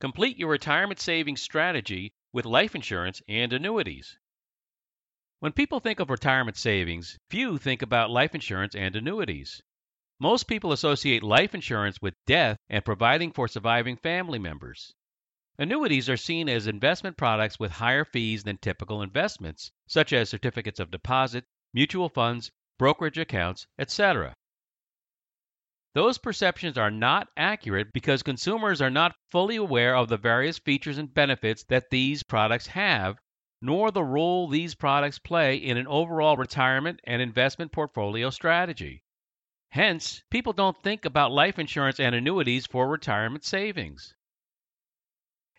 complete your retirement savings strategy with life insurance and annuities. When people think of retirement savings, few think about life insurance and annuities. Most people associate life insurance with death and providing for surviving family members. Annuities are seen as investment products with higher fees than typical investments, such as certificates of deposit, mutual funds, brokerage accounts, etc. Those perceptions are not accurate because consumers are not fully aware of the various features and benefits that these products have, nor the role these products play in an overall retirement and investment portfolio strategy. Hence, people don't think about life insurance and annuities for retirement savings.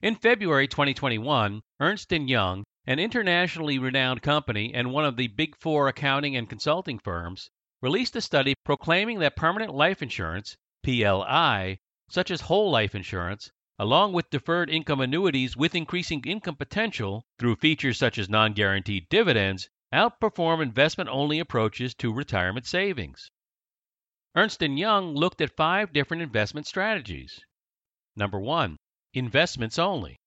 In February 2021, Ernst & Young an internationally renowned company and one of the big four accounting and consulting firms, released a study proclaiming that permanent life insurance, PLI, such as whole life insurance, along with deferred income annuities with increasing income potential through features such as non guaranteed dividends, outperform investment only approaches to retirement savings. Ernst & Young looked at five different investment strategies. Number 1, investments only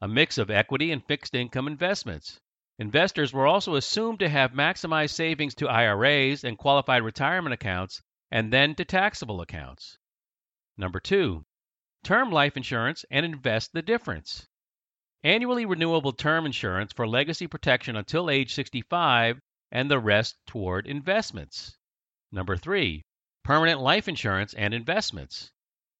a mix of equity and fixed income investments. Investors were also assumed to have maximized savings to IRAs and qualified retirement accounts and then to taxable accounts. Number 2. Term life insurance and invest the difference. Annually renewable term insurance for legacy protection until age 65 and the rest toward investments. Number 3. Permanent life insurance and investments.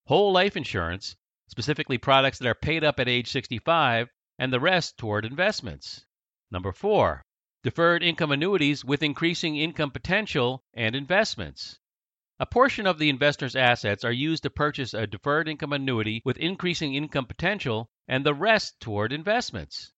Whole life insurance specifically products that are paid up at age 65, and the rest toward investments. Number four, deferred income annuities with increasing income potential and investments. A portion of the investor's assets are used to purchase a deferred income annuity with increasing income potential and the rest toward investments.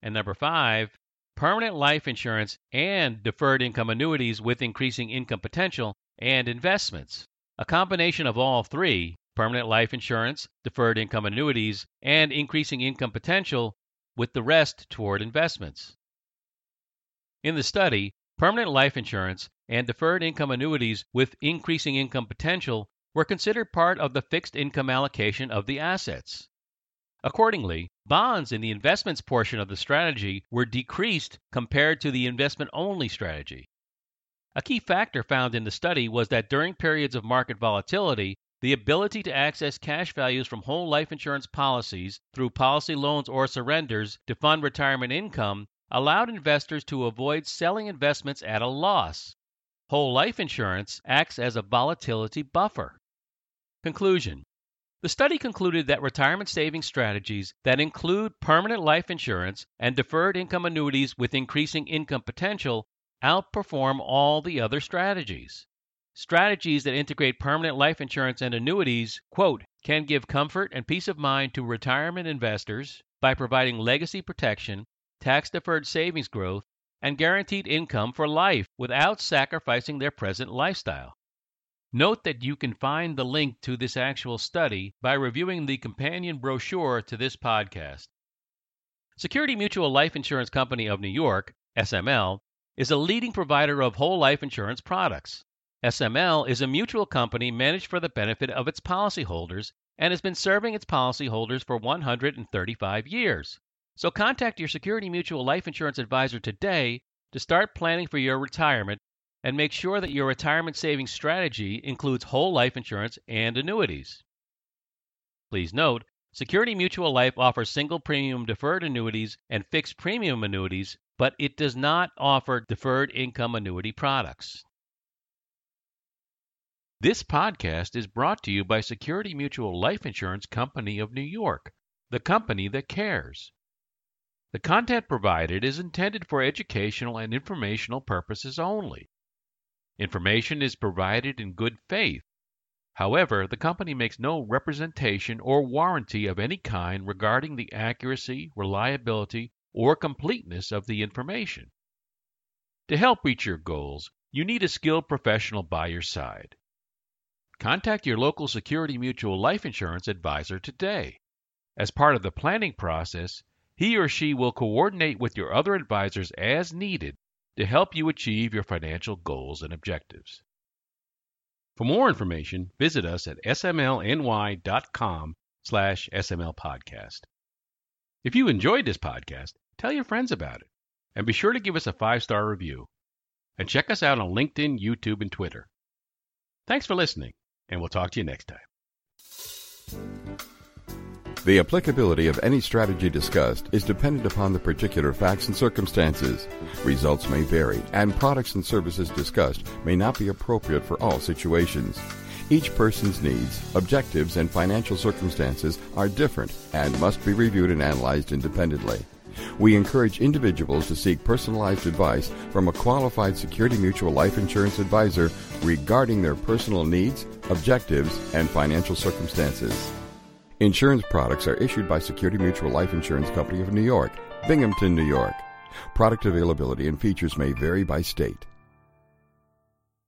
And number five, permanent life insurance and deferred income annuities with increasing income potential and investments. A combination of all three permanent life insurance, deferred income annuities, and increasing income potential, with the rest toward investments. In the study, permanent life insurance and deferred income annuities with increasing income potential were considered part of the fixed income allocation of the assets. Accordingly, bonds in the investments portion of the strategy were decreased compared to the investment only strategy. A key factor found in the study was that during periods of market volatility, the ability to access cash values from whole life insurance policies through policy loans or surrenders to fund retirement income allowed investors to avoid selling investments at a loss. Whole life insurance acts as a volatility buffer. Conclusion The study concluded that retirement savings strategies that include permanent life insurance and deferred income annuities with increasing income potential outperform all the other strategies. Strategies that integrate permanent life insurance and annuities, quote, can give comfort and peace of mind to retirement investors by providing legacy protection, tax deferred savings growth, and guaranteed income for life without sacrificing their present lifestyle. Note that you can find the link to this actual study by reviewing the companion brochure to this podcast. Security Mutual Life Insurance Company of New York, SML, is a leading provider of whole life insurance products. SML is a mutual company managed for the benefit of its policyholders and has been serving its policyholders for 135 years. So contact your Security Mutual life insurance advisor today to start planning for your retirement and make sure that your retirement savings strategy includes whole life insurance and annuities. Please note, Security Mutual Life offers single premium deferred annuities and fixed premium annuities, but it does not offer deferred income annuity products. This podcast is brought to you by Security Mutual Life Insurance Company of New York, the company that cares. The content provided is intended for educational and informational purposes only. Information is provided in good faith. However, the company makes no representation or warranty of any kind regarding the accuracy, reliability, or completeness of the information. To help reach your goals, you need a skilled professional by your side. Contact your local Security Mutual life insurance advisor today. As part of the planning process, he or she will coordinate with your other advisors as needed to help you achieve your financial goals and objectives. For more information, visit us at smlny.com slash smlpodcast. If you enjoyed this podcast, tell your friends about it, and be sure to give us a five-star review. And check us out on LinkedIn, YouTube, and Twitter. Thanks for listening, and we'll talk to you next time. The applicability of any strategy discussed is dependent upon the particular facts and circumstances. Results may vary, and products and services discussed may not be appropriate for all situations. Each person's needs, objectives, and financial circumstances are different and must be reviewed and analyzed independently. We encourage individuals to seek personalized advice from a qualified Security Mutual life insurance advisor regarding their personal needs, objectives, and financial circumstances. Insurance products are issued by Security Mutual Life Insurance Company of New York, Binghamton, New York. Product availability and features may vary by state.